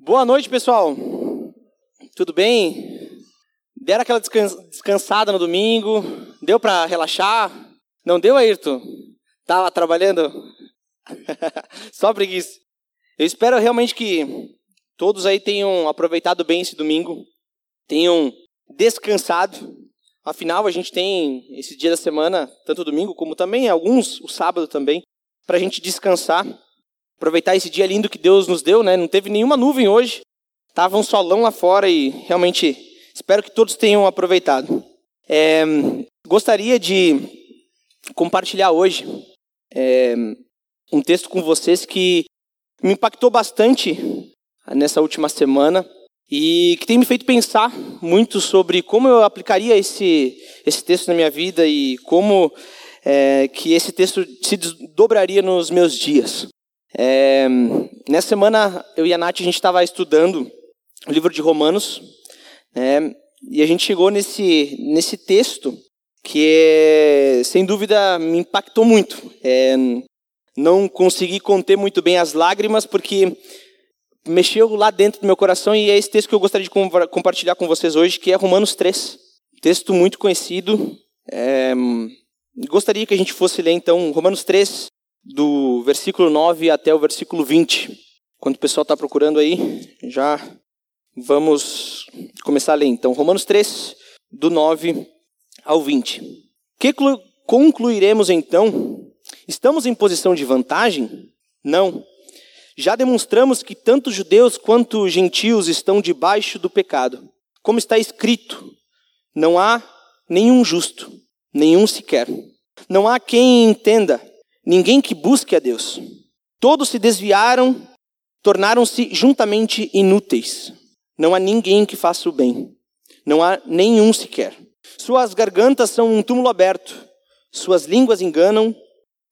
Boa noite, pessoal. Tudo bem? Deram aquela descansada no domingo? Deu para relaxar? Não deu, Ayrton? Tava trabalhando? Só preguiça. Eu espero realmente que todos aí tenham aproveitado bem esse domingo, tenham descansado. Afinal, a gente tem esse dia da semana, tanto domingo como também alguns, o sábado também, para a gente descansar aproveitar esse dia lindo que Deus nos deu, né? Não teve nenhuma nuvem hoje. Tava um solão lá fora e realmente espero que todos tenham aproveitado. É, gostaria de compartilhar hoje é, um texto com vocês que me impactou bastante nessa última semana e que tem me feito pensar muito sobre como eu aplicaria esse, esse texto na minha vida e como é, que esse texto se desdobraria nos meus dias. É, nessa semana, eu e a Nath, a gente estava estudando o livro de Romanos, né, e a gente chegou nesse, nesse texto que, sem dúvida, me impactou muito. É, não consegui conter muito bem as lágrimas, porque mexeu lá dentro do meu coração, e é esse texto que eu gostaria de compartilhar com vocês hoje, que é Romanos 3. Texto muito conhecido. É, gostaria que a gente fosse ler, então, Romanos 3, do versículo 9 até o versículo 20. Quando o pessoal está procurando aí, já vamos começar a ler. Então, Romanos 3, do 9 ao 20. Que concluiremos então? Estamos em posição de vantagem? Não. Já demonstramos que tanto judeus quanto gentios estão debaixo do pecado. Como está escrito: não há nenhum justo, nenhum sequer. Não há quem entenda ninguém que busque a Deus. Todos se desviaram, tornaram-se juntamente inúteis. Não há ninguém que faça o bem. Não há nenhum sequer. Suas gargantas são um túmulo aberto. Suas línguas enganam.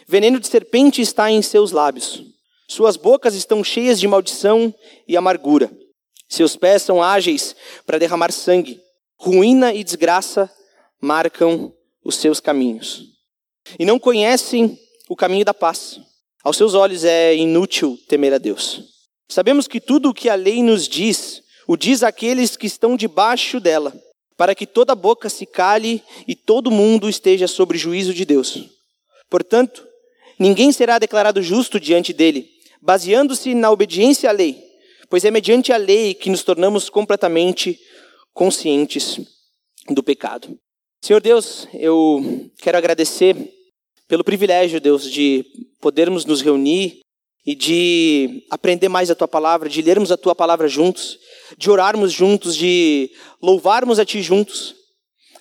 Veneno de serpente está em seus lábios. Suas bocas estão cheias de maldição e amargura. Seus pés são ágeis para derramar sangue. Ruína e desgraça marcam os seus caminhos. E não conhecem o caminho da paz. Aos seus olhos é inútil temer a Deus. Sabemos que tudo o que a lei nos diz, o diz àqueles que estão debaixo dela, para que toda boca se cale e todo mundo esteja sob juízo de Deus. Portanto, ninguém será declarado justo diante dele, baseando-se na obediência à lei, pois é mediante a lei que nos tornamos completamente conscientes do pecado. Senhor Deus, eu quero agradecer pelo privilégio, Deus, de podermos nos reunir e de aprender mais a tua palavra, de lermos a tua palavra juntos, de orarmos juntos, de louvarmos a ti juntos.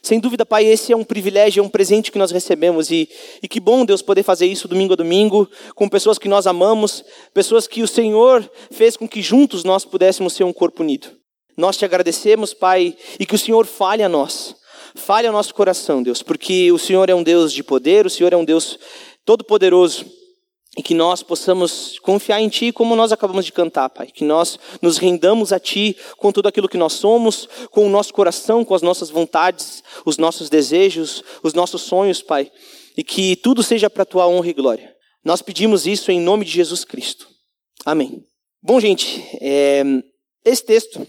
Sem dúvida, Pai, esse é um privilégio, é um presente que nós recebemos e, e que bom, Deus, poder fazer isso domingo a domingo com pessoas que nós amamos, pessoas que o Senhor fez com que juntos nós pudéssemos ser um corpo unido. Nós te agradecemos, Pai, e que o Senhor fale a nós. Fale ao nosso coração, Deus, porque o Senhor é um Deus de poder, o Senhor é um Deus todo-poderoso. E que nós possamos confiar em Ti como nós acabamos de cantar, Pai. Que nós nos rendamos a Ti com tudo aquilo que nós somos, com o nosso coração, com as nossas vontades, os nossos desejos, os nossos sonhos, Pai. E que tudo seja para a Tua honra e glória. Nós pedimos isso em nome de Jesus Cristo. Amém. Bom, gente, é, esse texto,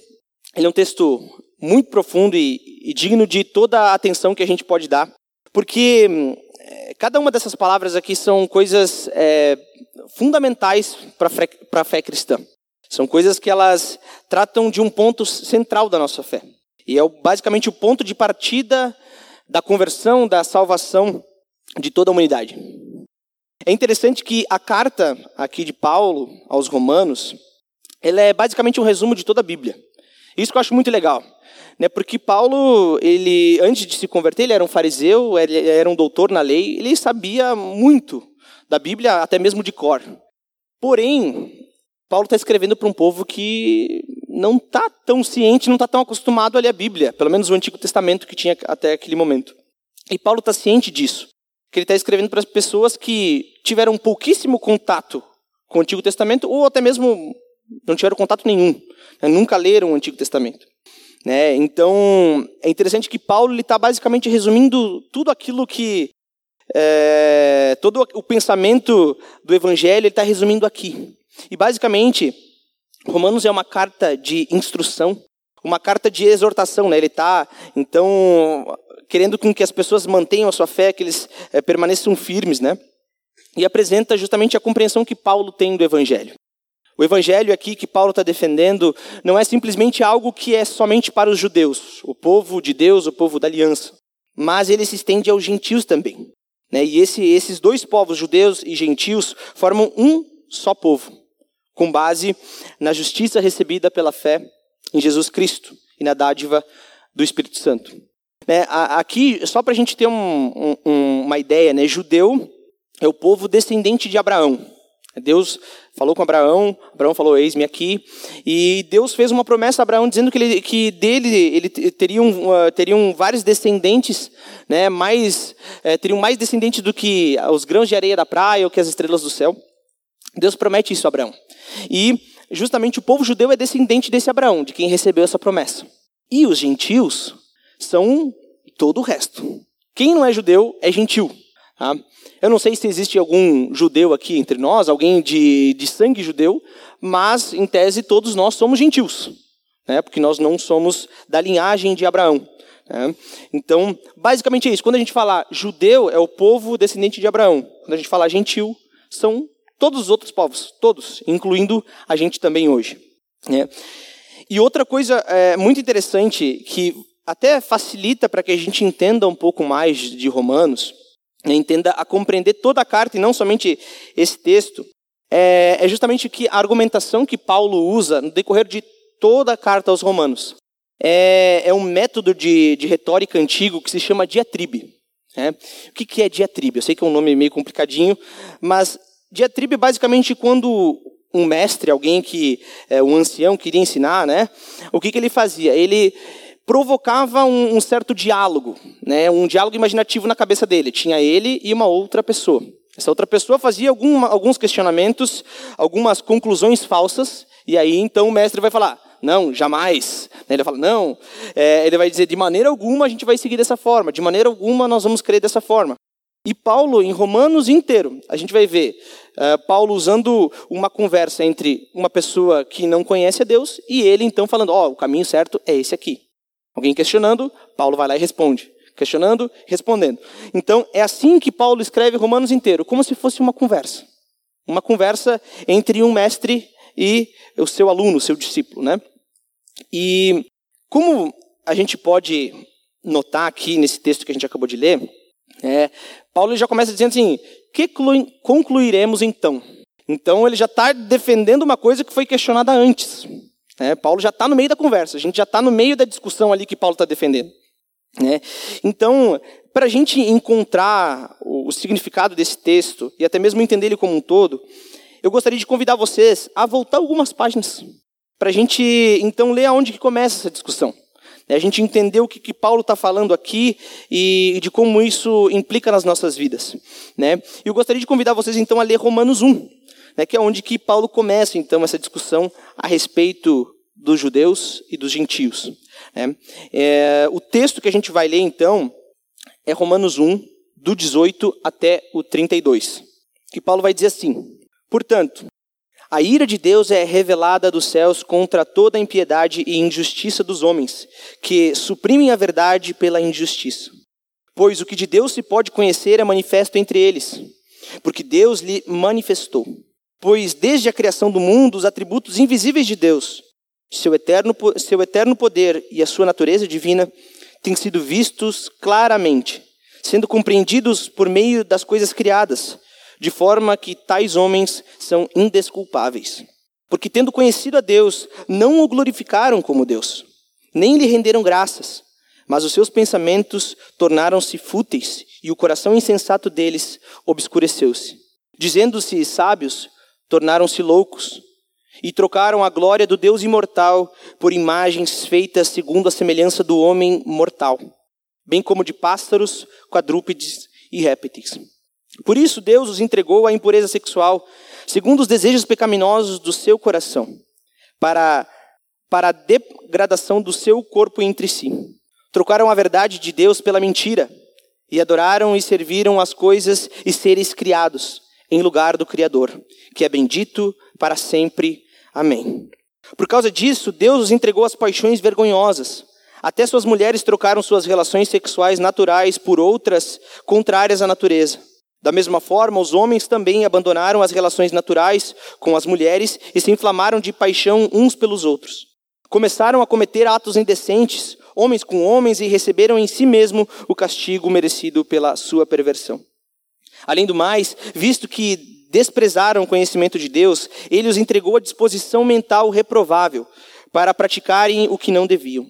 ele é um texto muito profundo e, e digno de toda a atenção que a gente pode dar, porque é, cada uma dessas palavras aqui são coisas é, fundamentais para a fé cristã. São coisas que elas tratam de um ponto central da nossa fé. E é basicamente o ponto de partida da conversão, da salvação de toda a humanidade. É interessante que a carta aqui de Paulo aos Romanos, ela é basicamente um resumo de toda a Bíblia. Isso que eu acho muito legal. Né, porque Paulo, ele antes de se converter, ele era um fariseu, ele era um doutor na lei, ele sabia muito da Bíblia, até mesmo de cor. Porém, Paulo está escrevendo para um povo que não está tão ciente, não está tão acostumado a ler a Bíblia, pelo menos o Antigo Testamento que tinha até aquele momento. E Paulo está ciente disso, que ele está escrevendo para as pessoas que tiveram pouquíssimo contato com o Antigo Testamento ou até mesmo não tiveram contato nenhum, né, nunca leram o Antigo Testamento. Né? Então, é interessante que Paulo está basicamente resumindo tudo aquilo que. É, todo o pensamento do Evangelho ele está resumindo aqui. E basicamente, Romanos é uma carta de instrução, uma carta de exortação, né? Ele está, então, querendo com que as pessoas mantenham a sua fé, que eles é, permaneçam firmes, né? E apresenta justamente a compreensão que Paulo tem do Evangelho. O Evangelho aqui que Paulo está defendendo não é simplesmente algo que é somente para os judeus, o povo de Deus, o povo da aliança, mas ele se estende aos gentios também. Né? E esse, esses dois povos, judeus e gentios, formam um só povo, com base na justiça recebida pela fé em Jesus Cristo e na dádiva do Espírito Santo. Né, aqui, só para a gente ter um, um, uma ideia, né, judeu é o povo descendente de Abraão. Deus falou com Abraão, Abraão falou, eis-me aqui, e Deus fez uma promessa a Abraão dizendo que, ele, que dele ele teriam, uh, teriam vários descendentes, né, mais, uh, teriam mais descendentes do que os grãos de areia da praia ou que as estrelas do céu. Deus promete isso a Abraão. E justamente o povo judeu é descendente desse Abraão, de quem recebeu essa promessa. E os gentios são todo o resto. Quem não é judeu é gentil. Tá? Eu não sei se existe algum judeu aqui entre nós, alguém de, de sangue judeu, mas em tese todos nós somos gentios, né? porque nós não somos da linhagem de Abraão. Né? Então, basicamente é isso. Quando a gente fala judeu, é o povo descendente de Abraão. Quando a gente fala gentil, são todos os outros povos, todos, incluindo a gente também hoje. Né? E outra coisa é, muito interessante que até facilita para que a gente entenda um pouco mais de Romanos entenda a compreender toda a carta e não somente esse texto, é, é justamente que a argumentação que Paulo usa no decorrer de toda a carta aos Romanos é, é um método de, de, retórica antigo que se chama diatribe. Né? O que, que é diatribe? Eu sei que é um nome meio complicadinho, mas diatribe é basicamente quando um mestre, alguém que, é, um ancião queria ensinar, né? O que, que ele fazia? Ele provocava um, um, certo diálogo, né, um diálogo imaginativo na cabeça dele. Tinha ele e uma outra pessoa. Essa outra pessoa fazia alguns questionamentos, algumas conclusões falsas, e aí então o mestre vai falar: não, jamais. Ele fala: não. É, ele vai dizer: de maneira alguma a gente vai seguir dessa forma, de maneira alguma nós vamos crer dessa forma. E Paulo, em Romanos inteiro, a gente vai ver uh, Paulo usando uma conversa entre uma pessoa que não conhece a Deus e ele então falando: ó, oh, o caminho certo é esse aqui. Alguém questionando, Paulo vai lá e responde. Questionando, respondendo. Então, é assim que Paulo escreve Romanos inteiro, como se fosse uma conversa. Uma conversa entre um mestre e o seu aluno, o seu discípulo, né? E como a gente pode notar aqui nesse texto que a gente acabou de ler, é, Paulo já começa dizendo assim: que concluiremos então? Então ele já está defendendo uma coisa que foi questionada antes. É, Paulo já está no meio da conversa, a gente já está no meio da discussão ali que Paulo está defendendo. Né? Então, para a gente encontrar o, o significado desse texto e até mesmo entender ele como um todo, eu gostaria de convidar vocês a voltar algumas páginas para a gente então ler aonde que começa essa discussão. Né? A gente entender o que, que Paulo está falando aqui e de como isso implica nas nossas vidas. Né? Eu gostaria de convidar vocês então a ler Romanos 1 né, que é onde que Paulo começa então essa discussão a respeito dos judeus e dos gentios. Né? É, o texto que a gente vai ler então é Romanos 1, do 18 até o 32, que Paulo vai dizer assim: Portanto, a ira de Deus é revelada dos céus contra toda a impiedade e injustiça dos homens, que suprimem a verdade pela injustiça. Pois o que de Deus se pode conhecer é manifesto entre eles, porque Deus lhe manifestou. Pois desde a criação do mundo, os atributos invisíveis de Deus, seu eterno, seu eterno poder e a sua natureza divina, têm sido vistos claramente, sendo compreendidos por meio das coisas criadas, de forma que tais homens são indesculpáveis. Porque, tendo conhecido a Deus, não o glorificaram como Deus, nem lhe renderam graças, mas os seus pensamentos tornaram-se fúteis e o coração insensato deles obscureceu-se. Dizendo-se sábios, tornaram-se loucos e trocaram a glória do Deus imortal por imagens feitas segundo a semelhança do homem mortal, bem como de pássaros, quadrúpedes e répteis. Por isso Deus os entregou à impureza sexual, segundo os desejos pecaminosos do seu coração, para, para a degradação do seu corpo entre si. Trocaram a verdade de Deus pela mentira, e adoraram e serviram as coisas e seres criados em lugar do Criador, que é bendito para sempre. Amém. Por causa disso, Deus os entregou às paixões vergonhosas. Até suas mulheres trocaram suas relações sexuais naturais por outras contrárias à natureza. Da mesma forma, os homens também abandonaram as relações naturais com as mulheres e se inflamaram de paixão uns pelos outros. Começaram a cometer atos indecentes, homens com homens, e receberam em si mesmo o castigo merecido pela sua perversão. Além do mais, visto que desprezaram o conhecimento de Deus, ele os entregou à disposição mental reprovável para praticarem o que não deviam.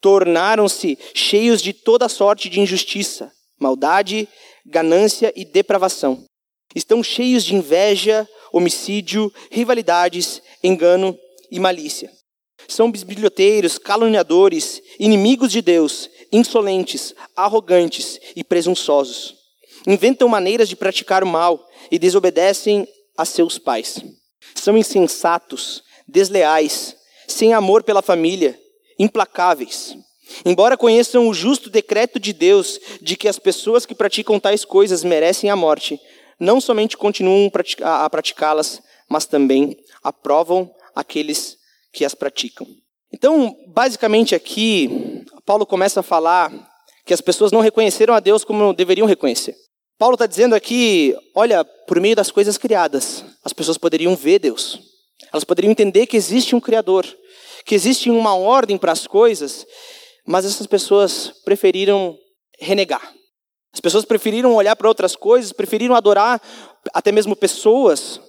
Tornaram-se cheios de toda sorte de injustiça, maldade, ganância e depravação. Estão cheios de inveja, homicídio, rivalidades, engano e malícia. São bisbilhoteiros, caluniadores, inimigos de Deus, insolentes, arrogantes e presunçosos. Inventam maneiras de praticar o mal e desobedecem a seus pais. São insensatos, desleais, sem amor pela família, implacáveis. Embora conheçam o justo decreto de Deus de que as pessoas que praticam tais coisas merecem a morte, não somente continuam a praticá-las, mas também aprovam aqueles que as praticam. Então, basicamente aqui, Paulo começa a falar que as pessoas não reconheceram a Deus como deveriam reconhecer. Paulo está dizendo aqui, olha, por meio das coisas criadas, as pessoas poderiam ver Deus. Elas poderiam entender que existe um Criador, que existe uma ordem para as coisas, mas essas pessoas preferiram renegar. As pessoas preferiram olhar para outras coisas, preferiram adorar até mesmo pessoas,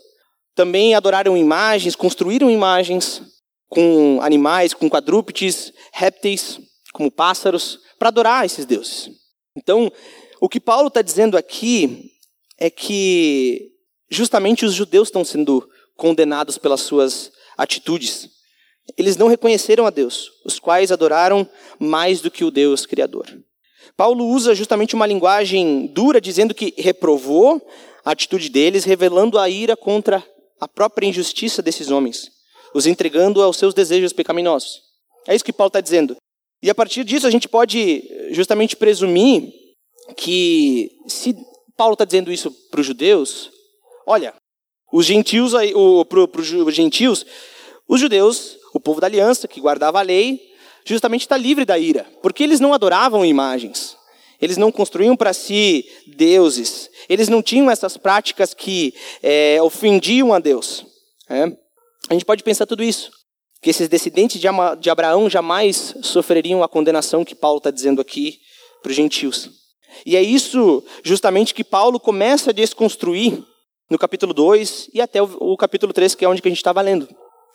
também adoraram imagens, construíram imagens com animais, com quadrúpedes, répteis, como pássaros, para adorar esses deuses. Então, o que Paulo está dizendo aqui é que justamente os judeus estão sendo condenados pelas suas atitudes. Eles não reconheceram a Deus, os quais adoraram mais do que o Deus Criador. Paulo usa justamente uma linguagem dura, dizendo que reprovou a atitude deles, revelando a ira contra a própria injustiça desses homens, os entregando aos seus desejos pecaminosos. É isso que Paulo está dizendo. E a partir disso a gente pode justamente presumir que se Paulo está dizendo isso para os judeus, olha, os gentios, para os gentios, os judeus, o povo da aliança que guardava a lei, justamente está livre da ira, porque eles não adoravam imagens, eles não construíam para si deuses, eles não tinham essas práticas que é, ofendiam a Deus. É? A gente pode pensar tudo isso, que esses descendentes de Abraão jamais sofreriam a condenação que Paulo está dizendo aqui para os gentios. E é isso justamente que Paulo começa a desconstruir no capítulo 2 e até o, capítulo 3, que é onde a gente estava lendo.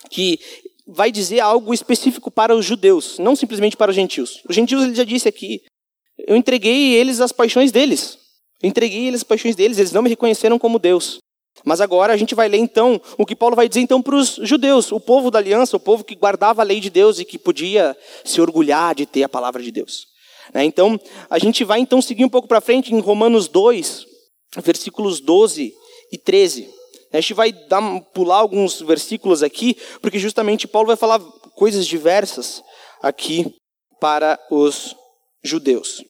Que vai dizer algo específico para os judeus, não simplesmente para os gentios. Os gentios, ele já disse aqui, eu entreguei eles as paixões deles. Eu entreguei eles as paixões deles, eles não me reconheceram como Deus. Mas agora a gente vai ler então o que Paulo vai dizer então para os judeus, o povo da aliança, o povo que guardava a lei de Deus e que podia se orgulhar de ter a palavra de Deus. Né? Então, a gente vai então seguir um pouco para frente em Romanos 2, versículos 12 e 13. A gente vai dar, pular alguns versículos aqui, porque justamente Paulo vai falar coisas diversas aqui para os judeus.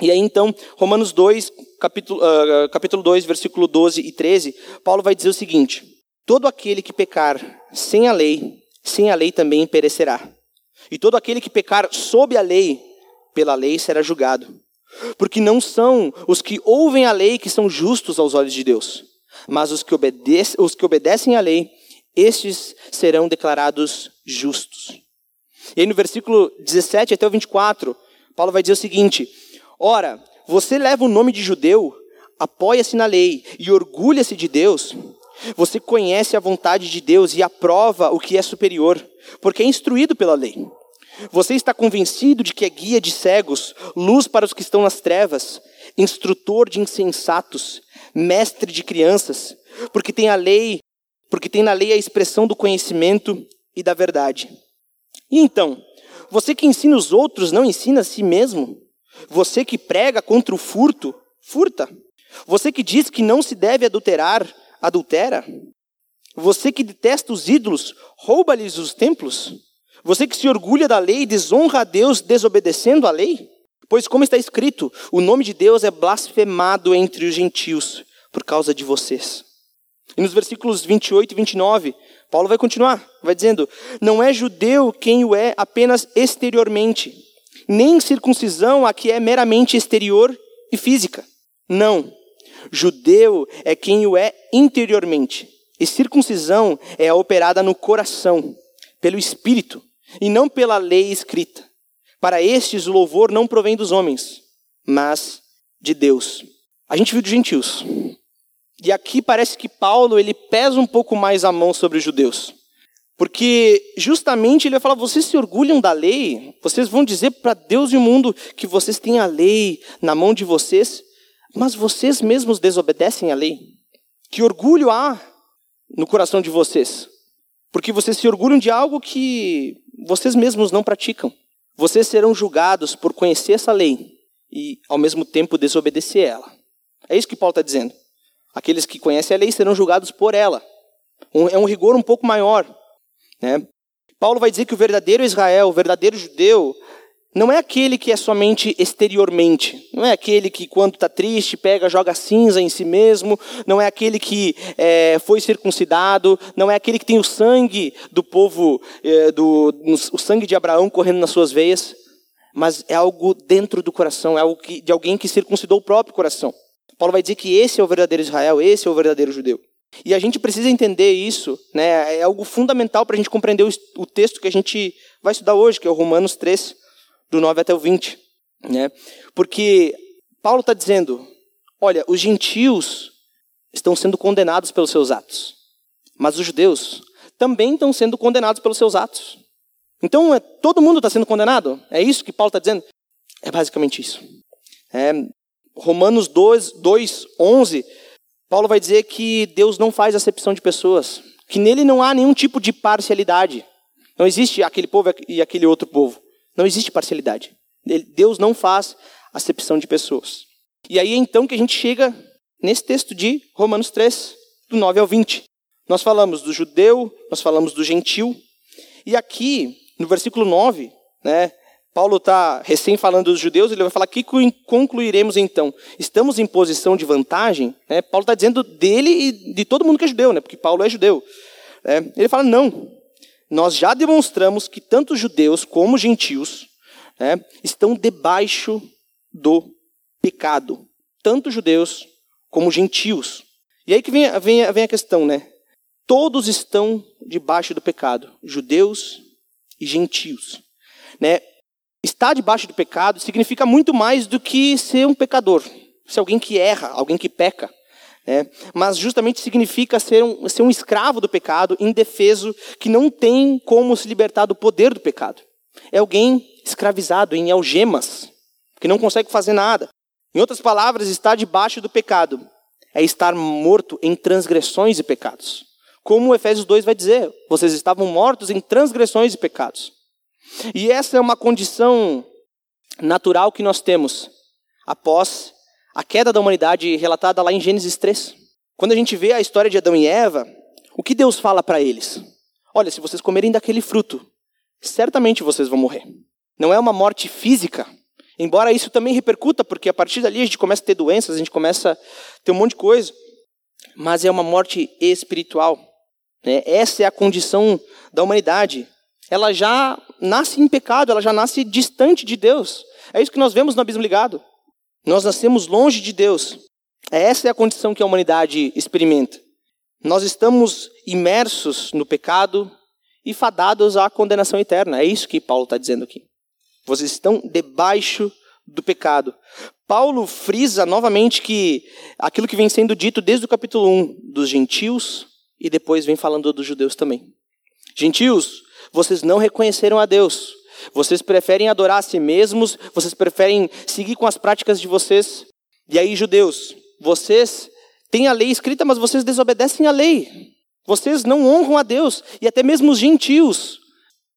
E aí então, Romanos 2, capítulo, uh, capítulo 2, versículo 12 e 13, Paulo vai dizer o seguinte: Todo aquele que pecar sem a lei, sem a lei também perecerá. E todo aquele que pecar sob a lei, pela lei será julgado. Porque não são os que ouvem a lei que são justos aos olhos de Deus, mas os que, obedecem, os que obedecem à lei, estes serão declarados justos. E aí no versículo 17 até o 24, Paulo vai dizer o seguinte: Ora, você leva o nome de judeu, apoia-se na lei e orgulha-se de Deus. Você conhece a vontade de Deus e aprova o que é superior, porque é instruído pela lei. Você está convencido de que é guia de cegos, luz para os que estão nas trevas, instrutor de insensatos, mestre de crianças, porque tem a lei, porque tem na lei a expressão do conhecimento e da verdade. E então, você que ensina os outros não ensina a si mesmo? Você que prega contra o furto, furta? Você que diz que não se deve adulterar, adultera? Você que detesta os ídolos, rouba-lhes os templos? Você que se orgulha da lei, desonra a Deus desobedecendo a lei? Pois, como está escrito, o nome de Deus é blasfemado entre os gentios por causa de vocês. E nos versículos 28 e 29, Paulo vai continuar, vai dizendo: Não é judeu quem o é apenas exteriormente, nem circuncisão a que é meramente exterior e física. Não. Judeu é quem o é interiormente, e circuncisão é a operada no coração, pelo espírito, e não pela lei escrita. Para estes o louvor não provém dos homens, mas de Deus. A gente viu de gentios. E aqui parece que Paulo ele pesa um pouco mais a mão sobre os judeus. Porque justamente ele vai falar: vocês se orgulham da lei, vocês vão dizer para Deus e o mundo que vocês têm a lei na mão de vocês, mas vocês mesmos desobedecem à lei. Que orgulho há no coração de vocês? Porque vocês se orgulham de algo que vocês mesmos não praticam. Vocês serão julgados por conhecer essa lei e, ao mesmo tempo, desobedecer ela. É isso que Paulo está dizendo. Aqueles que conhecem a lei serão julgados por ela. É um rigor um pouco maior. Né? Paulo vai dizer que o verdadeiro Israel, o verdadeiro judeu, não é aquele que é somente exteriormente. Não é aquele que, quando está triste, pega, joga cinza em si mesmo. Não é aquele que é, foi circuncidado. Não é aquele que tem o sangue do povo, é, do, o sangue de Abraão correndo nas suas veias. Mas é algo dentro do coração, é algo que, de alguém que circuncidou o próprio coração. Paulo vai dizer que esse é o verdadeiro Israel, esse é o verdadeiro judeu. E a gente precisa entender isso, né? É algo fundamental para a gente compreender o, texto que a gente vai estudar hoje, que é o Romanos 3, do 9 até o 20. Né? Porque Paulo está dizendo: olha, os gentios estão sendo condenados pelos seus atos, mas os judeus também estão sendo condenados pelos seus atos. Então, é, todo mundo está sendo condenado? É isso que Paulo está dizendo? É basicamente isso. É, Romanos 2, 2, 11, Paulo vai dizer que Deus não faz acepção de pessoas, que nele não há nenhum tipo de parcialidade. Não existe aquele povo e aquele outro povo. Não existe parcialidade. Deus não faz acepção de pessoas. E aí então que a gente chega nesse texto de Romanos 3, do 9 ao 20. Nós falamos do judeu, nós falamos do gentil. E aqui, no versículo 9, né, Paulo está recém falando dos judeus, ele vai falar: que concluiremos então? Estamos em posição de vantagem? Né? Paulo está dizendo dele e de todo mundo que é judeu, né? porque Paulo é judeu. É, ele fala: não. Nós já demonstramos que tanto judeus como gentios né, estão debaixo do pecado. Tanto judeus como gentios. E aí que vem, vem, vem a questão, né? Todos estão debaixo do pecado, judeus e gentios. Né? Estar debaixo do pecado significa muito mais do que ser um pecador, ser alguém que erra, alguém que peca. Né? Mas justamente significa ser um, ser um escravo do pecado, indefeso, que não tem como se libertar do poder do pecado. É alguém escravizado em algemas, que não consegue fazer nada. Em outras palavras, estar debaixo do pecado é estar morto em transgressões e pecados. Como Efésios 2 vai dizer, vocês estavam mortos em transgressões e pecados. E essa é uma condição natural que nós temos após a queda da humanidade relatada lá em Gênesis 3. Quando a gente vê a história de Adão e Eva, o que Deus fala para eles? Olha, se vocês comerem daquele fruto, certamente vocês vão morrer. Não é uma morte física, embora isso também repercuta, porque a partir dali a gente começa a ter doenças, a gente começa a ter um monte de coisa, mas é uma morte espiritual. Né? Essa é a condição da humanidade ela já nasce em pecado, ela já nasce distante de Deus. É isso que nós vemos no abismo ligado. Nós nascemos longe de Deus. Essa é a condição que a humanidade experimenta. Nós estamos imersos no pecado e fadados à condenação eterna. É isso que Paulo está dizendo aqui. Vocês estão debaixo do pecado. Paulo frisa novamente que aquilo que vem sendo dito desde o capítulo 1 dos gentios e depois vem falando dos judeus também. Gentios, vocês não reconheceram a Deus. Vocês preferem adorar a si mesmos, vocês preferem seguir com as práticas de vocês. E aí, judeus, vocês têm a lei escrita, mas vocês desobedecem a lei. Vocês não honram a Deus. E até mesmo os gentios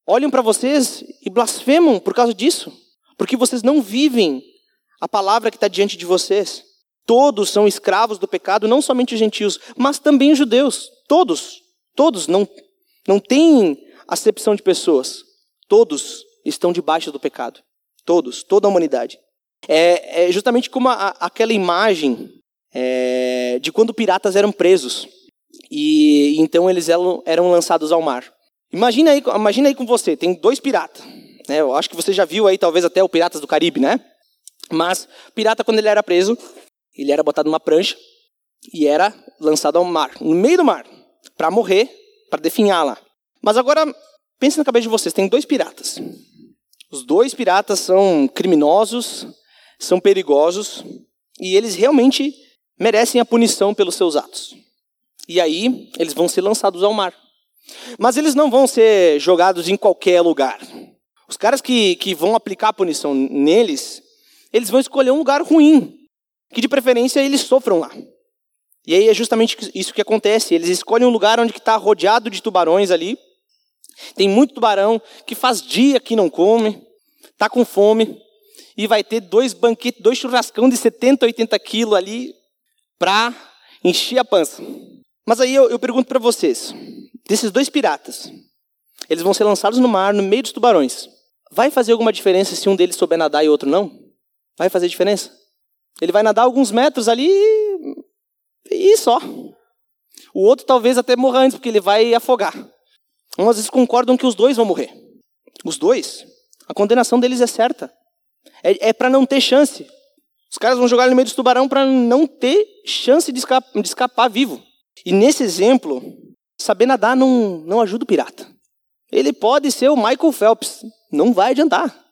olham para vocês e blasfemam por causa disso. Porque vocês não vivem a palavra que está diante de vocês. Todos são escravos do pecado, não somente os gentios, mas também os judeus. Todos. Todos não, não têm acepção de pessoas. Todos estão debaixo do pecado. Todos, toda a humanidade. É, é justamente como a, aquela imagem é, de quando piratas eram presos. E então eles eram, eram lançados ao mar. Imagina aí, imagina aí com você, tem dois piratas. Né? Eu acho que você já viu aí talvez até o Piratas do Caribe, né? Mas pirata quando ele era preso, ele era botado numa prancha e era lançado ao mar, no meio do mar, para morrer, para definhar lá. Mas agora pense na cabeça de vocês, tem dois piratas. Os dois piratas são criminosos, são perigosos e eles realmente merecem a punição pelos seus atos. E aí eles vão ser lançados ao mar. Mas eles não vão ser jogados em qualquer lugar. Os caras que, que vão aplicar a punição neles, eles vão escolher um lugar ruim, que de preferência eles sofram lá. E aí é justamente isso que acontece. Eles escolhem um lugar onde está rodeado de tubarões ali. Tem muito tubarão que faz dia que não come, está com fome, e vai ter dois banquetes, dois churrascão de 70, 80 quilos ali para encher a pança. Mas aí eu, eu pergunto para vocês, desses dois piratas, eles vão ser lançados no mar, no meio dos tubarões. Vai fazer alguma diferença se um deles souber nadar e outro não? Vai fazer diferença? Ele vai nadar alguns metros ali e só. O outro talvez até morra antes, porque ele vai afogar. Às vezes concordam que os dois vão morrer. Os dois. A condenação deles é certa. É, é para não ter chance. Os caras vão jogar no meio do tubarão para não ter chance de escapar, de escapar vivo. E nesse exemplo, saber nadar não, não ajuda o pirata. Ele pode ser o Michael Phelps, não vai adiantar.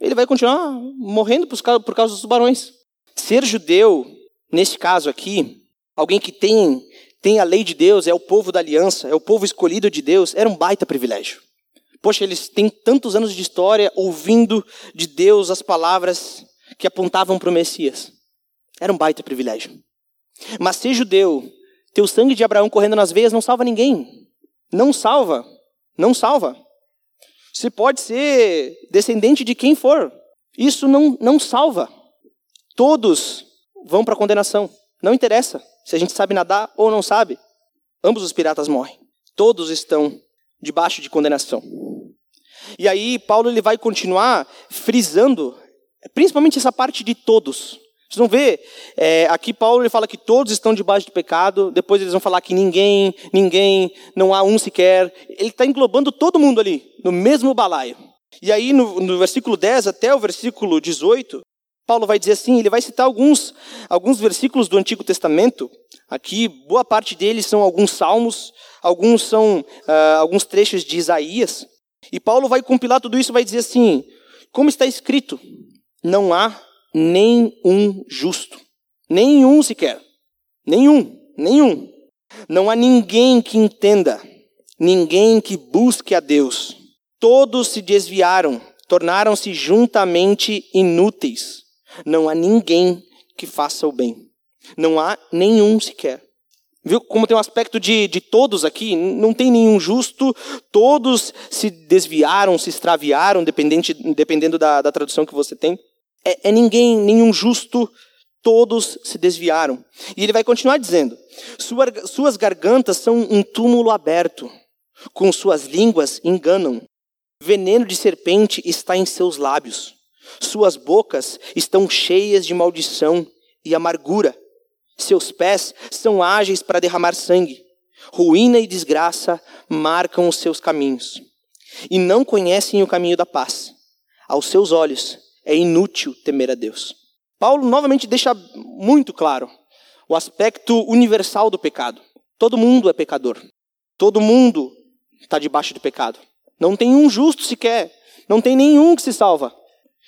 Ele vai continuar morrendo por causa dos tubarões. Ser judeu, nesse caso aqui, alguém que tem, tem a lei de Deus, é o povo da aliança, é o povo escolhido de Deus, era um baita privilégio. Poxa, eles têm tantos anos de história ouvindo de Deus as palavras que apontavam para o Messias. Era um baita privilégio. Mas ser judeu, ter o sangue de Abraão correndo nas veias não salva ninguém. Não salva. Não salva. Você pode ser descendente de quem for. Isso não, não salva. Todos vão para a condenação. Não interessa se a gente sabe nadar ou não sabe. Ambos os piratas morrem. Todos estão debaixo de condenação. E aí Paulo ele vai continuar frisando, principalmente essa parte de todos. Vocês vão ver, é, aqui Paulo ele fala que todos estão debaixo do pecado, depois eles vão falar que ninguém, ninguém, não há um sequer. Ele está englobando todo mundo ali, no mesmo balaio. E aí no, no versículo 10 até o versículo 18, Paulo vai dizer assim, ele vai citar alguns, alguns versículos do Antigo Testamento. Aqui, boa parte deles são alguns salmos, alguns são uh, alguns trechos de Isaías. E Paulo vai compilar tudo isso e vai dizer assim: como está escrito, não há nem um justo, nenhum sequer, nenhum, nenhum. Não há ninguém que entenda, ninguém que busque a Deus. Todos se desviaram, tornaram-se juntamente inúteis. Não há ninguém que faça o bem. Não há nenhum sequer. Viu como tem um aspecto de, de todos aqui? Não tem nenhum justo, todos se desviaram, se extraviaram, dependente, dependendo da, da tradução que você tem. É, é ninguém, nenhum justo, todos se desviaram. E ele vai continuar dizendo: Sua, Suas gargantas são um túmulo aberto, com suas línguas enganam. Veneno de serpente está em seus lábios. Suas bocas estão cheias de maldição e amargura. Seus pés são ágeis para derramar sangue. Ruína e desgraça marcam os seus caminhos. E não conhecem o caminho da paz. Aos seus olhos é inútil temer a Deus. Paulo novamente deixa muito claro o aspecto universal do pecado. Todo mundo é pecador. Todo mundo está debaixo do pecado. Não tem um justo sequer. Não tem nenhum que se salva.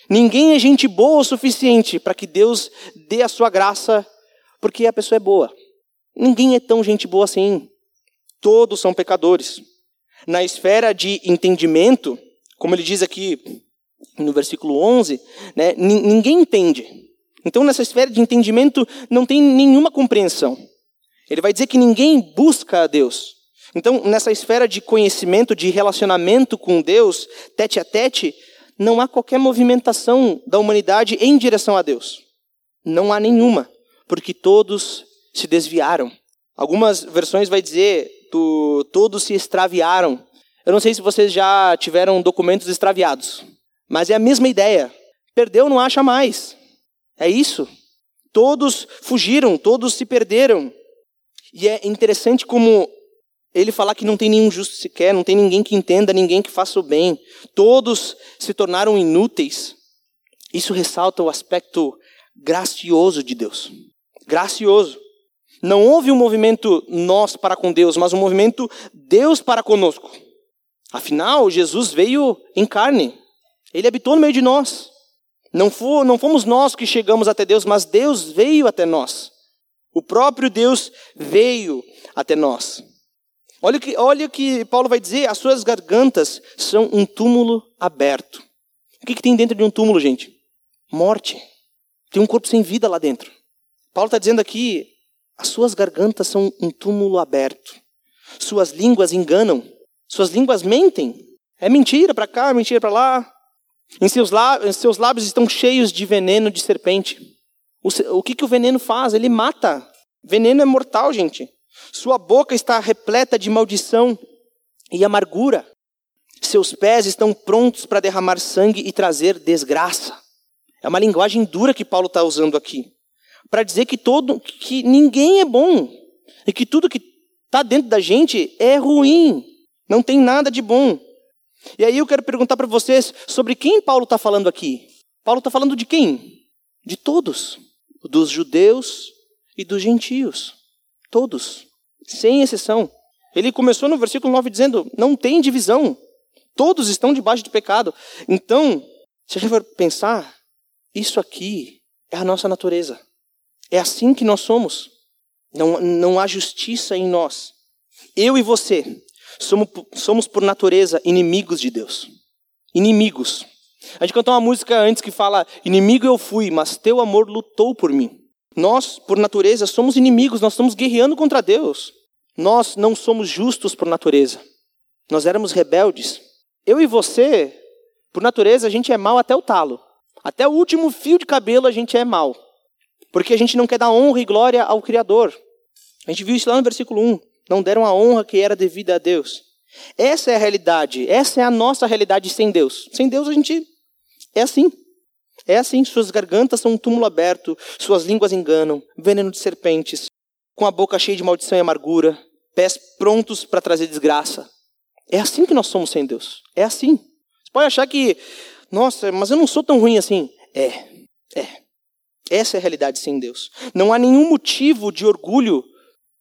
Ninguém é gente boa o suficiente para que Deus dê a sua graça porque a pessoa é boa. Ninguém é tão gente boa assim. Todos são pecadores. Na esfera de entendimento, como ele diz aqui no versículo 11, né, ninguém entende. Então, nessa esfera de entendimento, não tem nenhuma compreensão. Ele vai dizer que ninguém busca a Deus. Então, nessa esfera de conhecimento, de relacionamento com Deus, tete a tete, não há qualquer movimentação da humanidade em direção a Deus. Não há nenhuma porque todos se desviaram. Algumas versões vai dizer do, todos se extraviaram. Eu não sei se vocês já tiveram documentos extraviados, mas é a mesma ideia. Perdeu, não acha mais. É isso. Todos fugiram, todos se perderam. E é interessante como ele falar que não tem nenhum justo sequer, não tem ninguém que entenda, ninguém que faça o bem. Todos se tornaram inúteis. Isso ressalta o aspecto gracioso de Deus. Gracioso. Não houve um movimento nós para com Deus, mas um movimento Deus para conosco. Afinal, Jesus veio em carne. Ele habitou no meio de nós. Não, for, não fomos nós que chegamos até Deus, mas Deus veio até nós. O próprio Deus veio até nós. Olha o que, olha que Paulo vai dizer: as suas gargantas são um túmulo aberto. O que, que tem dentro de um túmulo, gente? Morte. Tem um corpo sem vida lá dentro. Paulo está dizendo aqui: as suas gargantas são um túmulo aberto. Suas línguas enganam. Suas línguas mentem. É mentira para cá, mentira para lá. Em seus, lábios, seus lábios estão cheios de veneno de serpente. O, o que, que o veneno faz? Ele mata. Veneno é mortal, gente. Sua boca está repleta de maldição e amargura. Seus pés estão prontos para derramar sangue e trazer desgraça. É uma linguagem dura que Paulo está usando aqui, para dizer que todo, que ninguém é bom e que tudo que está dentro da gente é ruim, não tem nada de bom. E aí eu quero perguntar para vocês sobre quem Paulo está falando aqui. Paulo está falando de quem? De todos, dos judeus e dos gentios, todos sem exceção. Ele começou no versículo 9 dizendo: não tem divisão, todos estão debaixo do pecado. Então, se a gente for pensar, isso aqui é a nossa natureza. É assim que nós somos. Não, não há justiça em nós. Eu e você somos, somos, por natureza, inimigos de Deus. Inimigos. A gente cantou uma música antes que fala: Inimigo eu fui, mas teu amor lutou por mim. Nós, por natureza, somos inimigos, nós estamos guerreando contra Deus. Nós não somos justos por natureza. Nós éramos rebeldes. Eu e você, por natureza, a gente é mal até o talo. Até o último fio de cabelo a gente é mal. Porque a gente não quer dar honra e glória ao Criador. A gente viu isso lá no versículo 1. Não deram a honra que era devida a Deus. Essa é a realidade. Essa é a nossa realidade sem Deus. Sem Deus a gente é assim. É assim, suas gargantas são um túmulo aberto, suas línguas enganam, veneno de serpentes, com a boca cheia de maldição e amargura, pés prontos para trazer desgraça. É assim que nós somos sem Deus. É assim. Você pode achar que, nossa, mas eu não sou tão ruim assim. É, é. Essa é a realidade sem Deus. Não há nenhum motivo de orgulho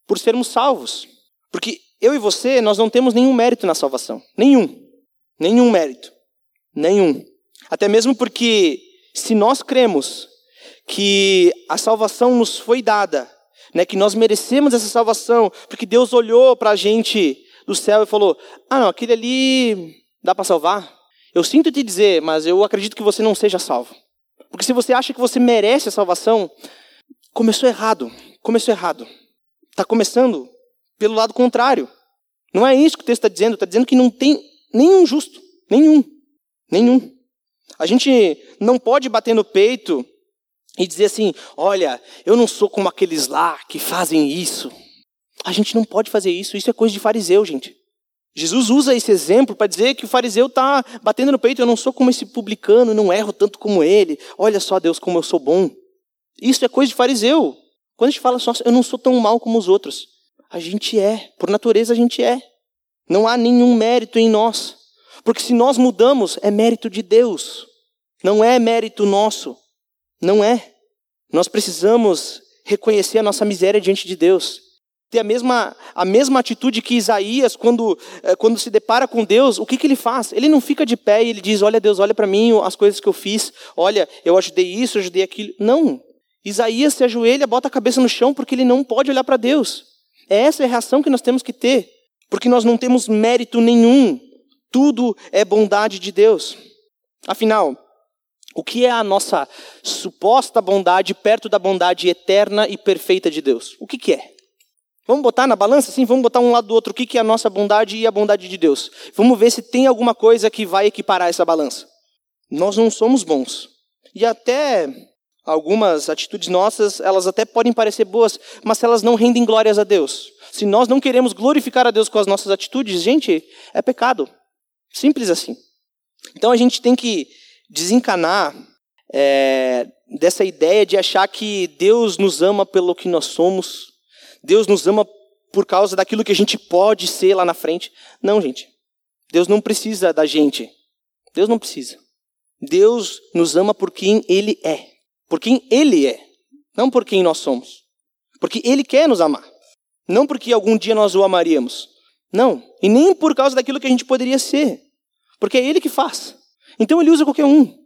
por sermos salvos. Porque eu e você, nós não temos nenhum mérito na salvação. Nenhum. Nenhum mérito. Nenhum. Até mesmo porque se nós cremos que a salvação nos foi dada, né, que nós merecemos essa salvação, porque Deus olhou para a gente do céu e falou: Ah, não, aquele ali dá para salvar. Eu sinto te dizer, mas eu acredito que você não seja salvo. Porque se você acha que você merece a salvação, começou errado. Começou errado. Está começando pelo lado contrário. Não é isso que o texto está dizendo. Está dizendo que não tem nenhum justo. Nenhum. Nenhum. A gente não pode bater no peito e dizer assim: olha, eu não sou como aqueles lá que fazem isso. A gente não pode fazer isso, isso é coisa de fariseu, gente. Jesus usa esse exemplo para dizer que o fariseu está batendo no peito, eu não sou como esse publicano, não erro tanto como ele. Olha só, Deus, como eu sou bom. Isso é coisa de fariseu. Quando a gente fala só, eu não sou tão mal como os outros. A gente é, por natureza a gente é. Não há nenhum mérito em nós. Porque se nós mudamos, é mérito de Deus. Não é mérito nosso. Não é. Nós precisamos reconhecer a nossa miséria diante de Deus. Ter a mesma, a mesma atitude que Isaías, quando, eh, quando se depara com Deus, o que, que ele faz? Ele não fica de pé e ele diz: Olha, Deus, olha para mim as coisas que eu fiz. Olha, eu ajudei isso, eu ajudei aquilo. Não. Isaías se ajoelha, bota a cabeça no chão porque ele não pode olhar para Deus. É essa a reação que nós temos que ter. Porque nós não temos mérito nenhum tudo é bondade de Deus. Afinal, o que é a nossa suposta bondade perto da bondade eterna e perfeita de Deus? O que, que é? Vamos botar na balança assim? Vamos botar um lado do outro o que, que é a nossa bondade e a bondade de Deus. Vamos ver se tem alguma coisa que vai equiparar essa balança. Nós não somos bons. E até algumas atitudes nossas, elas até podem parecer boas, mas elas não rendem glórias a Deus. Se nós não queremos glorificar a Deus com as nossas atitudes, gente, é pecado. Simples assim. Então a gente tem que desencanar é, dessa ideia de achar que Deus nos ama pelo que nós somos, Deus nos ama por causa daquilo que a gente pode ser lá na frente. Não, gente. Deus não precisa da gente. Deus não precisa. Deus nos ama por quem Ele é. Por quem Ele é. Não por quem nós somos. Porque Ele quer nos amar. Não porque algum dia nós o amaríamos. Não. E nem por causa daquilo que a gente poderia ser. Porque é Ele que faz. Então Ele usa qualquer um.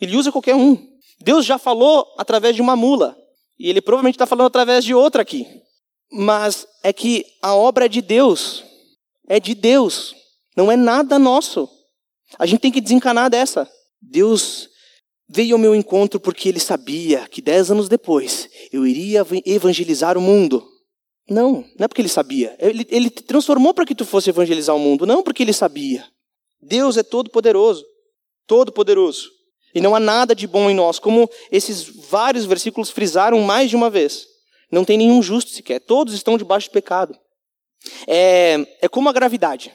Ele usa qualquer um. Deus já falou através de uma mula. E Ele provavelmente está falando através de outra aqui. Mas é que a obra é de Deus. É de Deus. Não é nada nosso. A gente tem que desencanar dessa. Deus veio ao meu encontro porque ele sabia que dez anos depois eu iria evangelizar o mundo. Não, não é porque ele sabia. Ele, ele te transformou para que tu fosse evangelizar o mundo, não porque ele sabia. Deus é todo poderoso, todo poderoso. E não há nada de bom em nós, como esses vários versículos frisaram mais de uma vez. Não tem nenhum justo sequer, todos estão debaixo do pecado. É, é como a gravidade.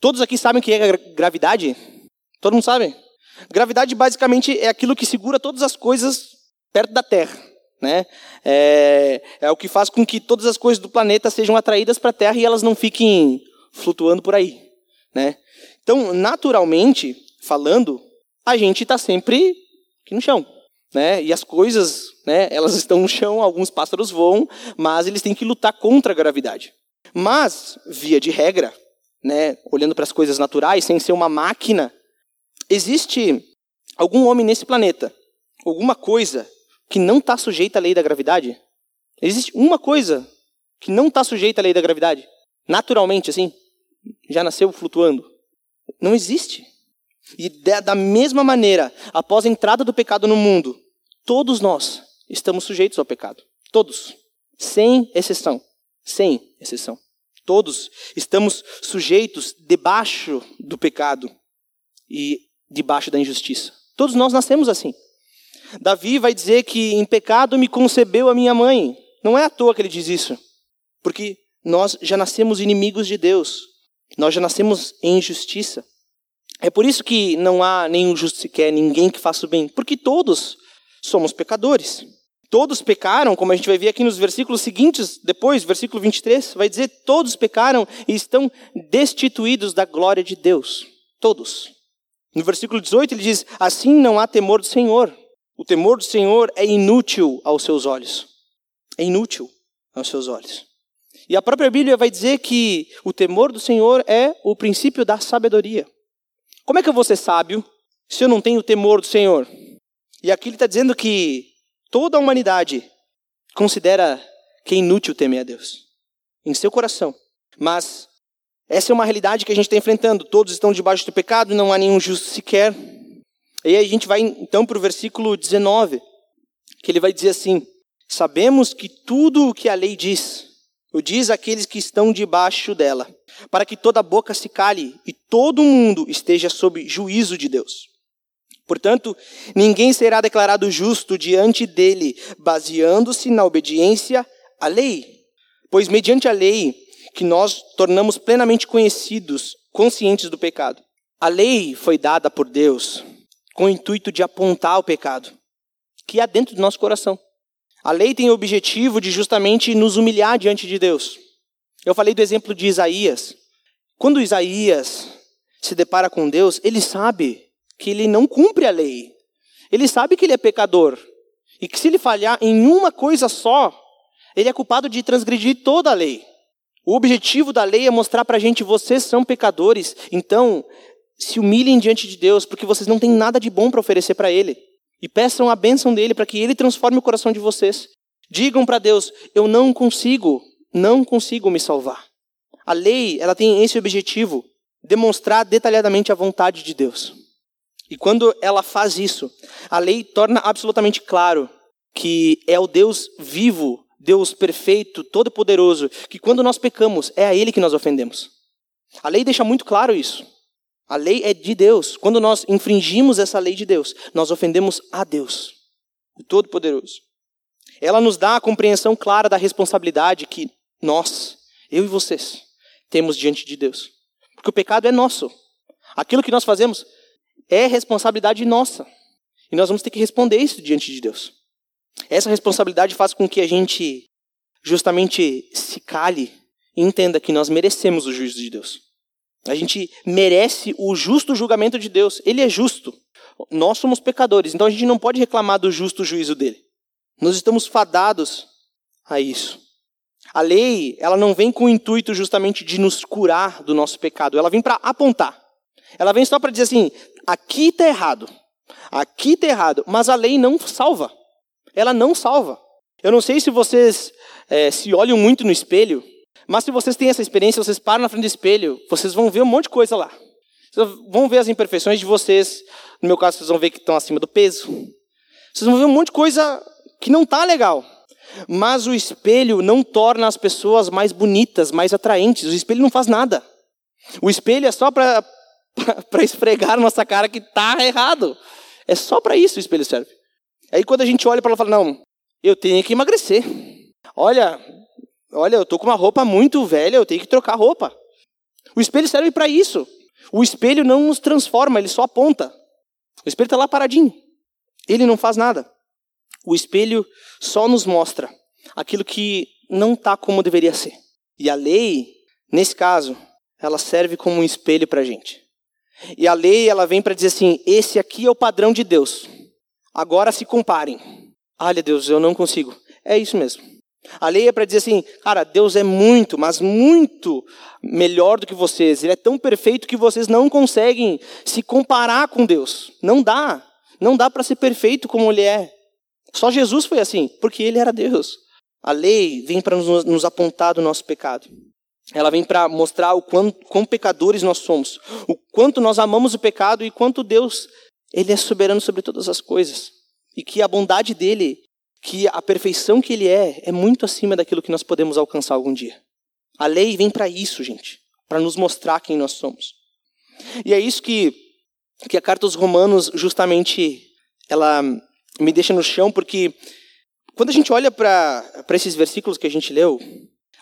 Todos aqui sabem o que é gravidade? Todo mundo sabe? Gravidade basicamente é aquilo que segura todas as coisas perto da Terra. Né? É, é o que faz com que todas as coisas do planeta sejam atraídas para a Terra e elas não fiquem flutuando por aí. Né? Então, naturalmente, falando, a gente está sempre aqui no chão. Né? E as coisas, né, elas estão no chão, alguns pássaros voam, mas eles têm que lutar contra a gravidade. Mas, via de regra, né, olhando para as coisas naturais, sem ser uma máquina, existe algum homem nesse planeta, alguma coisa que não está sujeita à lei da gravidade? Existe uma coisa que não está sujeita à lei da gravidade? Naturalmente, assim? Já nasceu flutuando? Não existe. E da mesma maneira, após a entrada do pecado no mundo, todos nós estamos sujeitos ao pecado. Todos. Sem exceção. Sem exceção. Todos estamos sujeitos debaixo do pecado e debaixo da injustiça. Todos nós nascemos assim. Davi vai dizer que em pecado me concebeu a minha mãe. Não é à toa que ele diz isso. Porque nós já nascemos inimigos de Deus. Nós já nascemos em injustiça. É por isso que não há nenhum justo sequer, ninguém que faça o bem. Porque todos somos pecadores. Todos pecaram, como a gente vai ver aqui nos versículos seguintes, depois, versículo 23, vai dizer: todos pecaram e estão destituídos da glória de Deus. Todos. No versículo 18 ele diz: Assim não há temor do Senhor. O temor do Senhor é inútil aos seus olhos. É inútil aos seus olhos. E a própria Bíblia vai dizer que o temor do Senhor é o princípio da sabedoria. Como é que eu vou ser sábio se eu não tenho temor do Senhor? E aqui ele está dizendo que toda a humanidade considera que é inútil temer a Deus em seu coração. Mas essa é uma realidade que a gente está enfrentando. Todos estão debaixo do pecado, não há nenhum justo sequer. E aí a gente vai então para o versículo 19, que ele vai dizer assim: Sabemos que tudo o que a lei diz, o diz aqueles que estão debaixo dela, para que toda boca se cale e todo mundo esteja sob juízo de Deus. Portanto, ninguém será declarado justo diante dele, baseando-se na obediência à lei. Pois, mediante a lei, que nós tornamos plenamente conhecidos, conscientes do pecado. A lei foi dada por Deus com o intuito de apontar o pecado que há dentro do nosso coração. A lei tem o objetivo de justamente nos humilhar diante de Deus. Eu falei do exemplo de Isaías. Quando Isaías se depara com Deus, ele sabe que ele não cumpre a lei. Ele sabe que ele é pecador. E que se ele falhar em uma coisa só, ele é culpado de transgredir toda a lei. O objetivo da lei é mostrar para a gente: vocês são pecadores, então se humilhem diante de Deus, porque vocês não têm nada de bom para oferecer para Ele. E peçam a bênção dele para que Ele transforme o coração de vocês. Digam para Deus: eu não consigo, não consigo me salvar. A lei, ela tem esse objetivo, demonstrar detalhadamente a vontade de Deus. E quando ela faz isso, a lei torna absolutamente claro que é o Deus vivo, Deus perfeito, todo-poderoso, que quando nós pecamos, é a Ele que nós ofendemos. A lei deixa muito claro isso. A lei é de Deus. Quando nós infringimos essa lei de Deus, nós ofendemos a Deus, o Todo-Poderoso. Ela nos dá a compreensão clara da responsabilidade que nós, eu e vocês, temos diante de Deus. Porque o pecado é nosso. Aquilo que nós fazemos é responsabilidade nossa. E nós vamos ter que responder isso diante de Deus. Essa responsabilidade faz com que a gente justamente se cale e entenda que nós merecemos o juízo de Deus. A gente merece o justo julgamento de Deus. Ele é justo. Nós somos pecadores, então a gente não pode reclamar do justo juízo dele. Nós estamos fadados a isso. A lei, ela não vem com o intuito justamente de nos curar do nosso pecado, ela vem para apontar. Ela vem só para dizer assim: aqui está errado, aqui está errado, mas a lei não salva. Ela não salva. Eu não sei se vocês é, se olham muito no espelho, mas se vocês têm essa experiência, vocês param na frente do espelho, vocês vão ver um monte de coisa lá. Vocês vão ver as imperfeições de vocês. No meu caso, vocês vão ver que estão acima do peso. Vocês vão ver um monte de coisa que não está legal. Mas o espelho não torna as pessoas mais bonitas, mais atraentes. O espelho não faz nada. O espelho é só para esfregar nossa cara que está errado. É só para isso o espelho serve. Aí quando a gente olha para ela fala, não, eu tenho que emagrecer. Olha, olha, eu tô com uma roupa muito velha, eu tenho que trocar roupa. O espelho serve para isso. O espelho não nos transforma, ele só aponta. O espelho está lá paradinho. Ele não faz nada. O espelho só nos mostra aquilo que não está como deveria ser. E a lei, nesse caso, ela serve como um espelho para a gente. E a lei, ela vem para dizer assim: esse aqui é o padrão de Deus. Agora se comparem. Olha, Deus, eu não consigo. É isso mesmo. A lei é para dizer assim, cara, Deus é muito, mas muito melhor do que vocês. Ele é tão perfeito que vocês não conseguem se comparar com Deus. Não dá. Não dá para ser perfeito como ele é. Só Jesus foi assim, porque ele era Deus. A lei vem para nos, nos, apontar do nosso pecado. Ela vem para mostrar o quão, pecadores nós somos, o quanto nós amamos o pecado e quanto Deus ele é soberano sobre todas as coisas. E que a bondade dele, que a perfeição que ele é, é muito acima daquilo que nós podemos alcançar algum dia. A lei vem para isso, gente, para nos mostrar quem nós somos. E é isso que, que a carta aos Romanos justamente ela me deixa no chão, porque quando a gente olha para esses versículos que a gente leu,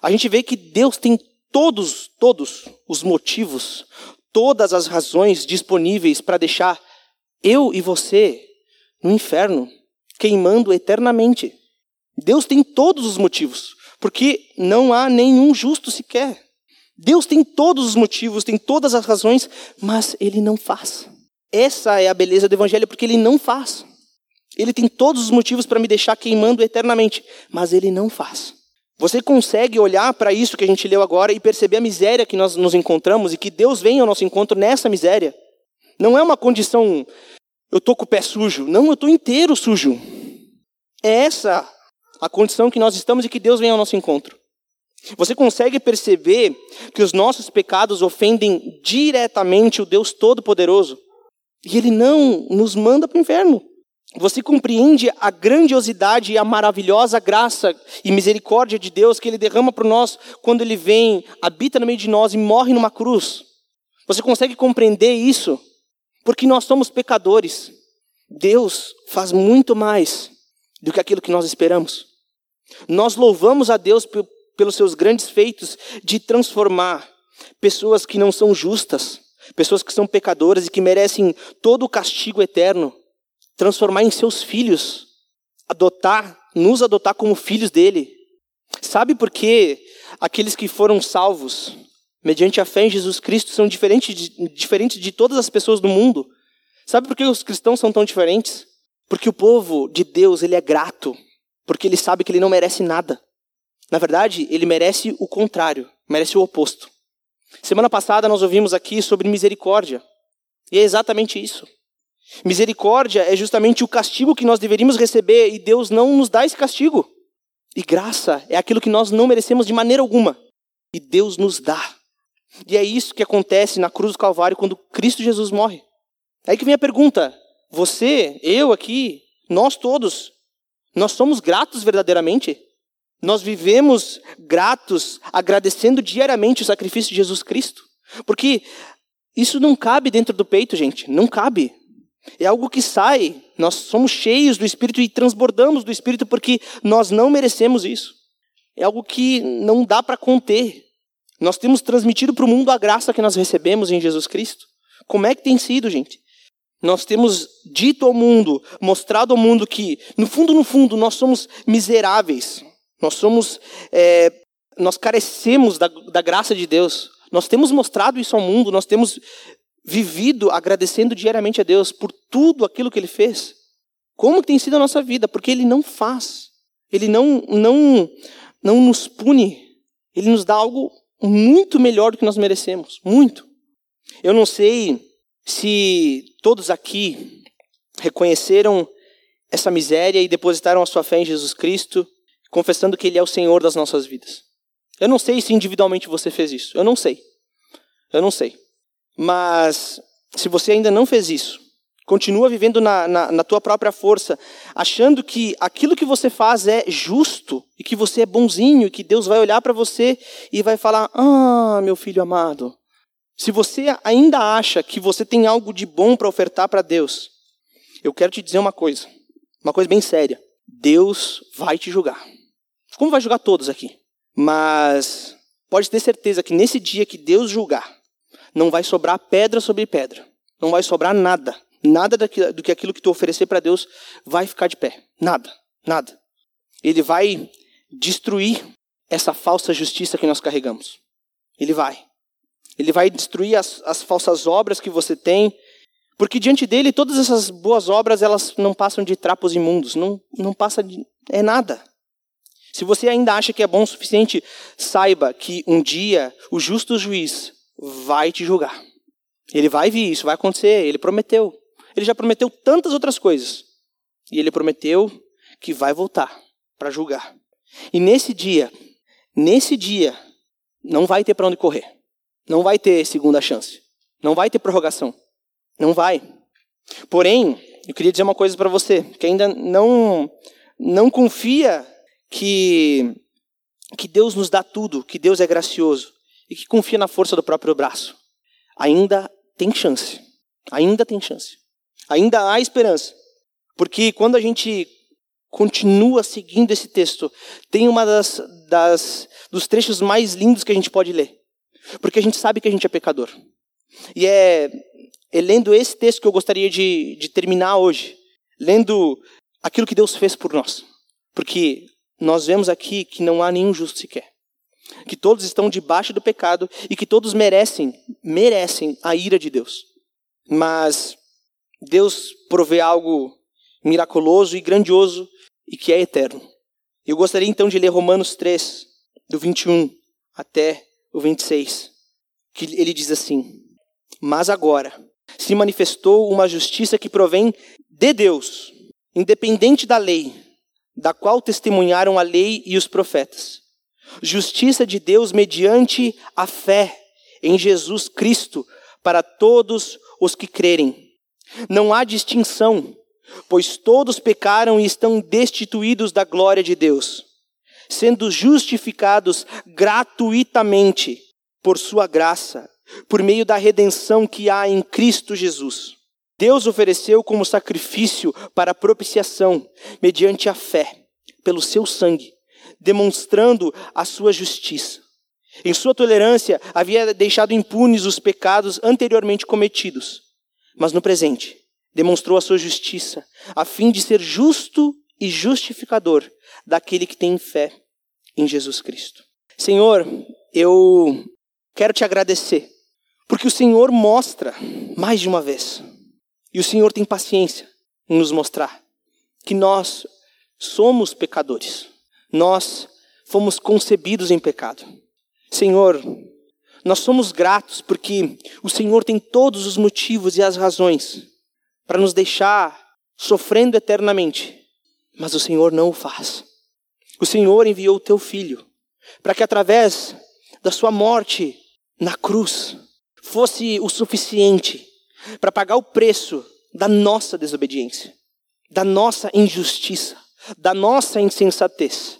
a gente vê que Deus tem todos, todos os motivos, todas as razões disponíveis para deixar eu e você no inferno, queimando eternamente. Deus tem todos os motivos, porque não há nenhum justo sequer. Deus tem todos os motivos, tem todas as razões, mas ele não faz. Essa é a beleza do evangelho, porque ele não faz. Ele tem todos os motivos para me deixar queimando eternamente, mas ele não faz. Você consegue olhar para isso que a gente leu agora e perceber a miséria que nós nos encontramos e que Deus vem ao nosso encontro nessa miséria? Não é uma condição, eu estou com o pé sujo. Não, eu estou inteiro sujo. É essa a condição que nós estamos e que Deus vem ao nosso encontro. Você consegue perceber que os nossos pecados ofendem diretamente o Deus Todo-Poderoso? E Ele não nos manda para o inferno. Você compreende a grandiosidade e a maravilhosa graça e misericórdia de Deus que Ele derrama para nós quando Ele vem, habita no meio de nós e morre numa cruz? Você consegue compreender isso? Porque nós somos pecadores. Deus faz muito mais do que aquilo que nós esperamos. Nós louvamos a Deus pelos seus grandes feitos de transformar pessoas que não são justas, pessoas que são pecadoras e que merecem todo o castigo eterno transformar em seus filhos, adotar, nos adotar como filhos dele. Sabe por que aqueles que foram salvos, mediante a fé em Jesus Cristo, são diferentes de, diferentes de todas as pessoas do mundo? Sabe por que os cristãos são tão diferentes? Porque o povo de Deus, ele é grato, porque ele sabe que ele não merece nada. Na verdade, ele merece o contrário, merece o oposto. Semana passada nós ouvimos aqui sobre misericórdia. E é exatamente isso. Misericórdia é justamente o castigo que nós deveríamos receber e Deus não nos dá esse castigo. E graça é aquilo que nós não merecemos de maneira alguma e Deus nos dá. E é isso que acontece na cruz do Calvário quando Cristo Jesus morre. Aí que vem a pergunta: você, eu aqui, nós todos, nós somos gratos verdadeiramente? Nós vivemos gratos, agradecendo diariamente o sacrifício de Jesus Cristo? Porque isso não cabe dentro do peito, gente, não cabe. É algo que sai. Nós somos cheios do Espírito e transbordamos do Espírito porque nós não merecemos isso. É algo que não dá para conter. Nós temos transmitido para o mundo a graça que nós recebemos em Jesus Cristo. Como é que tem sido, gente? Nós temos dito ao mundo, mostrado ao mundo que, no fundo, no fundo, nós somos miseráveis. Nós somos é, nós carecemos da, da graça de Deus. Nós temos mostrado isso ao mundo, nós temos vivido agradecendo diariamente a Deus por tudo aquilo que Ele fez. Como tem sido a nossa vida? Porque Ele não faz. Ele não, não, não nos pune. Ele nos dá algo muito melhor do que nós merecemos. Muito. Eu não sei se todos aqui reconheceram essa miséria e depositaram a sua fé em Jesus Cristo, confessando que Ele é o Senhor das nossas vidas. Eu não sei se individualmente você fez isso. Eu não sei. Eu não sei. Mas se você ainda não fez isso, continua vivendo na, na, na, tua própria força, achando que aquilo que você faz é justo e que você é bonzinho e que Deus vai olhar para você e vai falar: Ah, meu filho amado. Se você ainda acha que você tem algo de bom para ofertar para Deus, eu quero te dizer uma coisa, uma coisa bem séria. Deus vai te julgar. Como vai julgar todos aqui? Mas pode ter certeza que nesse dia que Deus julgar, não vai sobrar pedra sobre pedra. Não vai sobrar nada. Nada do que aquilo que tu oferecer para Deus vai ficar de pé. Nada. Nada. Ele vai destruir essa falsa justiça que nós carregamos. Ele vai. Ele vai destruir as, as falsas obras que você tem, porque diante dele todas essas boas obras elas não passam de trapos imundos, não, não passa de é nada. Se você ainda acha que é bom o suficiente, saiba que um dia o justo juiz vai te julgar. Ele vai vir, isso vai acontecer, ele prometeu. Ele já prometeu tantas outras coisas. E ele prometeu que vai voltar para julgar. E nesse dia, nesse dia, não vai ter para onde correr. Não vai ter segunda chance. Não vai ter prorrogação. Não vai. Porém, eu queria dizer uma coisa para você, que ainda não não confia que que Deus nos dá tudo, que Deus é gracioso e que confia na força do próprio braço. Ainda tem chance. Ainda tem chance. Ainda há esperança. Porque quando a gente continua seguindo esse texto, tem uma das, das dos trechos mais lindos que a gente pode ler. Porque a gente sabe que a gente é pecador. E é, é lendo esse texto que eu gostaria de, de terminar hoje. Lendo aquilo que Deus fez por nós. Porque nós vemos aqui que não há nenhum justo sequer. Que todos estão debaixo do pecado e que todos merecem, merecem a ira de Deus. Mas Deus provê algo miraculoso e grandioso e que é eterno. Eu gostaria então de ler Romanos 3, do 21 até o 26, que ele diz assim: Mas agora se manifestou uma justiça que provém de Deus, independente da lei, da qual testemunharam a lei e os profetas. Justiça de Deus mediante a fé em Jesus Cristo para todos os que crerem. Não há distinção, pois todos pecaram e estão destituídos da glória de Deus sendo justificados gratuitamente por sua graça, por meio da redenção que há em Cristo Jesus. Deus ofereceu como sacrifício para propiciação, mediante a fé, pelo seu sangue, demonstrando a sua justiça. Em sua tolerância, havia deixado impunes os pecados anteriormente cometidos, mas no presente, demonstrou a sua justiça, a fim de ser justo e justificador daquele que tem fé em Jesus Cristo. Senhor, eu quero te agradecer, porque o Senhor mostra mais de uma vez, e o Senhor tem paciência em nos mostrar que nós somos pecadores, nós fomos concebidos em pecado. Senhor, nós somos gratos porque o Senhor tem todos os motivos e as razões para nos deixar sofrendo eternamente, mas o Senhor não o faz. O Senhor enviou o teu filho para que através da sua morte na cruz fosse o suficiente para pagar o preço da nossa desobediência, da nossa injustiça, da nossa insensatez.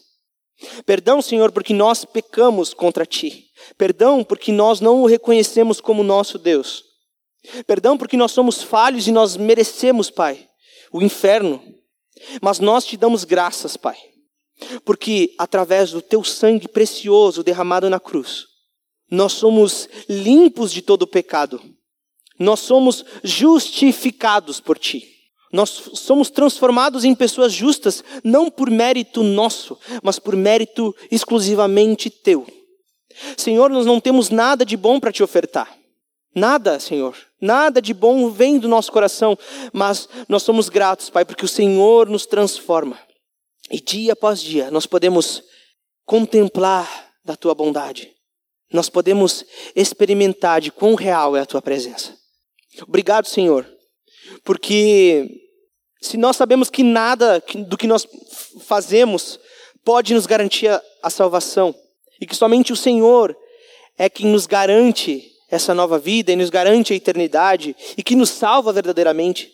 Perdão, Senhor, porque nós pecamos contra ti. Perdão porque nós não o reconhecemos como nosso Deus. Perdão porque nós somos falhos e nós merecemos, Pai, o inferno. Mas nós te damos graças, Pai porque através do teu sangue precioso derramado na cruz, nós somos limpos de todo pecado. Nós somos justificados por ti. Nós somos transformados em pessoas justas, não por mérito nosso, mas por mérito exclusivamente teu. Senhor, nós não temos nada de bom para te ofertar. Nada, Senhor. Nada de bom vem do nosso coração, mas nós somos gratos, Pai, porque o Senhor nos transforma. E dia após dia nós podemos contemplar da tua bondade. Nós podemos experimentar de quão real é a tua presença. Obrigado, Senhor, porque se nós sabemos que nada do que nós fazemos pode nos garantir a salvação, e que somente o Senhor é quem nos garante essa nova vida e nos garante a eternidade e que nos salva verdadeiramente,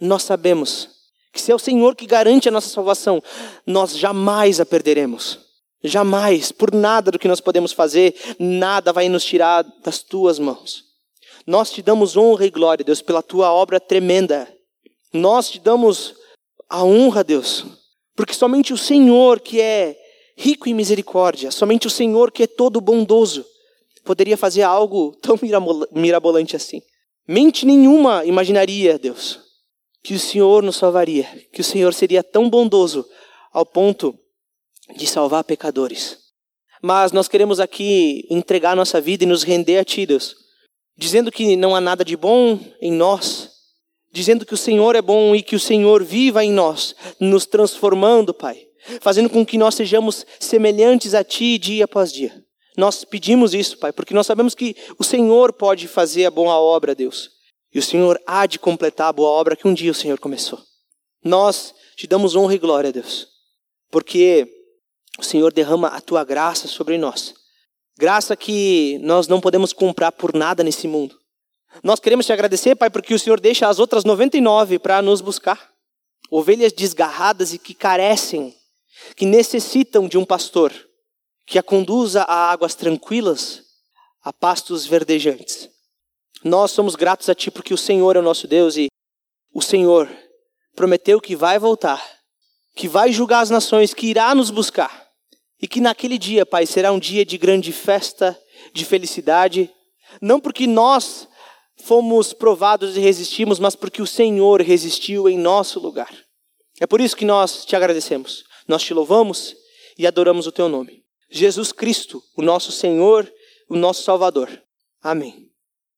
nós sabemos que se é o Senhor que garante a nossa salvação, nós jamais a perderemos. Jamais, por nada do que nós podemos fazer, nada vai nos tirar das tuas mãos. Nós te damos honra e glória, Deus, pela tua obra tremenda. Nós te damos a honra, Deus, porque somente o Senhor que é rico em misericórdia, somente o Senhor que é todo bondoso, poderia fazer algo tão mirabolante assim. Mente nenhuma imaginaria, Deus, que o Senhor nos salvaria, que o Senhor seria tão bondoso ao ponto de salvar pecadores. Mas nós queremos aqui entregar nossa vida e nos render a Ti, Deus, dizendo que não há nada de bom em nós, dizendo que o Senhor é bom e que o Senhor viva em nós, nos transformando, Pai, fazendo com que nós sejamos semelhantes a Ti dia após dia. Nós pedimos isso, Pai, porque nós sabemos que o Senhor pode fazer a boa obra, Deus. E o Senhor há de completar a boa obra que um dia o Senhor começou. Nós te damos honra e glória, Deus, porque o Senhor derrama a tua graça sobre nós. Graça que nós não podemos comprar por nada nesse mundo. Nós queremos te agradecer, Pai, porque o Senhor deixa as outras 99 para nos buscar. Ovelhas desgarradas e que carecem, que necessitam de um pastor que a conduza a águas tranquilas, a pastos verdejantes. Nós somos gratos a Ti porque o Senhor é o nosso Deus e o Senhor prometeu que vai voltar, que vai julgar as nações, que irá nos buscar. E que naquele dia, Pai, será um dia de grande festa, de felicidade, não porque nós fomos provados e resistimos, mas porque o Senhor resistiu em nosso lugar. É por isso que nós te agradecemos, nós te louvamos e adoramos o teu nome. Jesus Cristo, o nosso Senhor, o nosso Salvador. Amém.